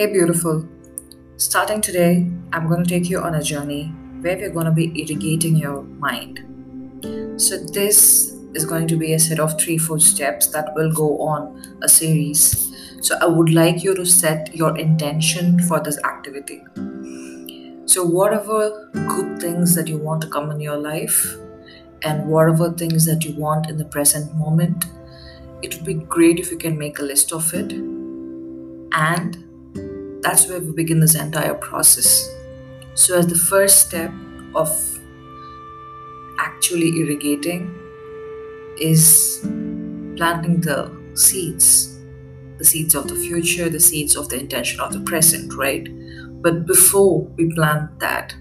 Hey, beautiful. Starting today, I'm going to take you on a journey where we're going to be irrigating your mind. So, this is going to be a set of three, four steps that will go on a series. So, I would like you to set your intention for this activity. So, whatever good things that you want to come in your life, and whatever things that you want in the present moment, it would be great if you can make a list of it and that's where we begin this entire process. So, as the first step of actually irrigating is planting the seeds, the seeds of the future, the seeds of the intention of the present, right? But before we plant that,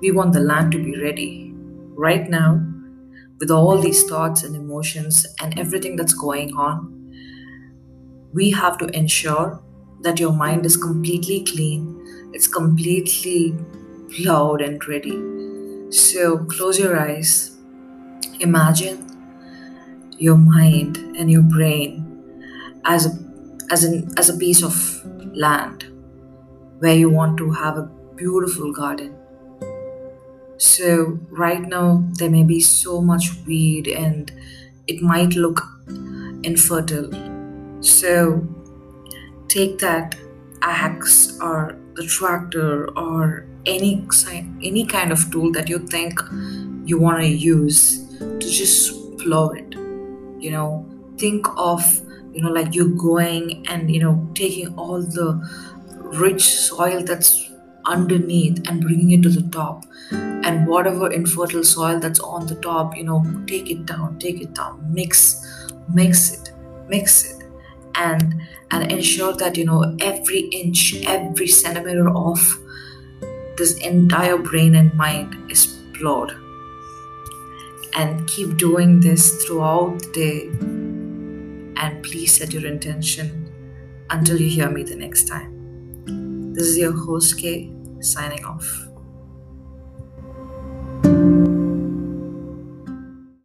we want the land to be ready. Right now, with all these thoughts and emotions and everything that's going on, we have to ensure that your mind is completely clean, it's completely loud and ready. So close your eyes. Imagine your mind and your brain as a as an as a piece of land where you want to have a beautiful garden. So right now there may be so much weed and it might look infertile. So take that axe or the tractor or any any kind of tool that you think you want to use to just plow it you know? Think of you know like you're going and you know taking all the rich soil that's underneath and bringing it to the top. And whatever infertile soil that's on the top you know take it down take it down mix mix it mix it and and ensure that you know every inch every centimeter of this entire brain and mind is plowed and keep doing this throughout the day. And please set your intention until you hear me the next time. This is your host k signing off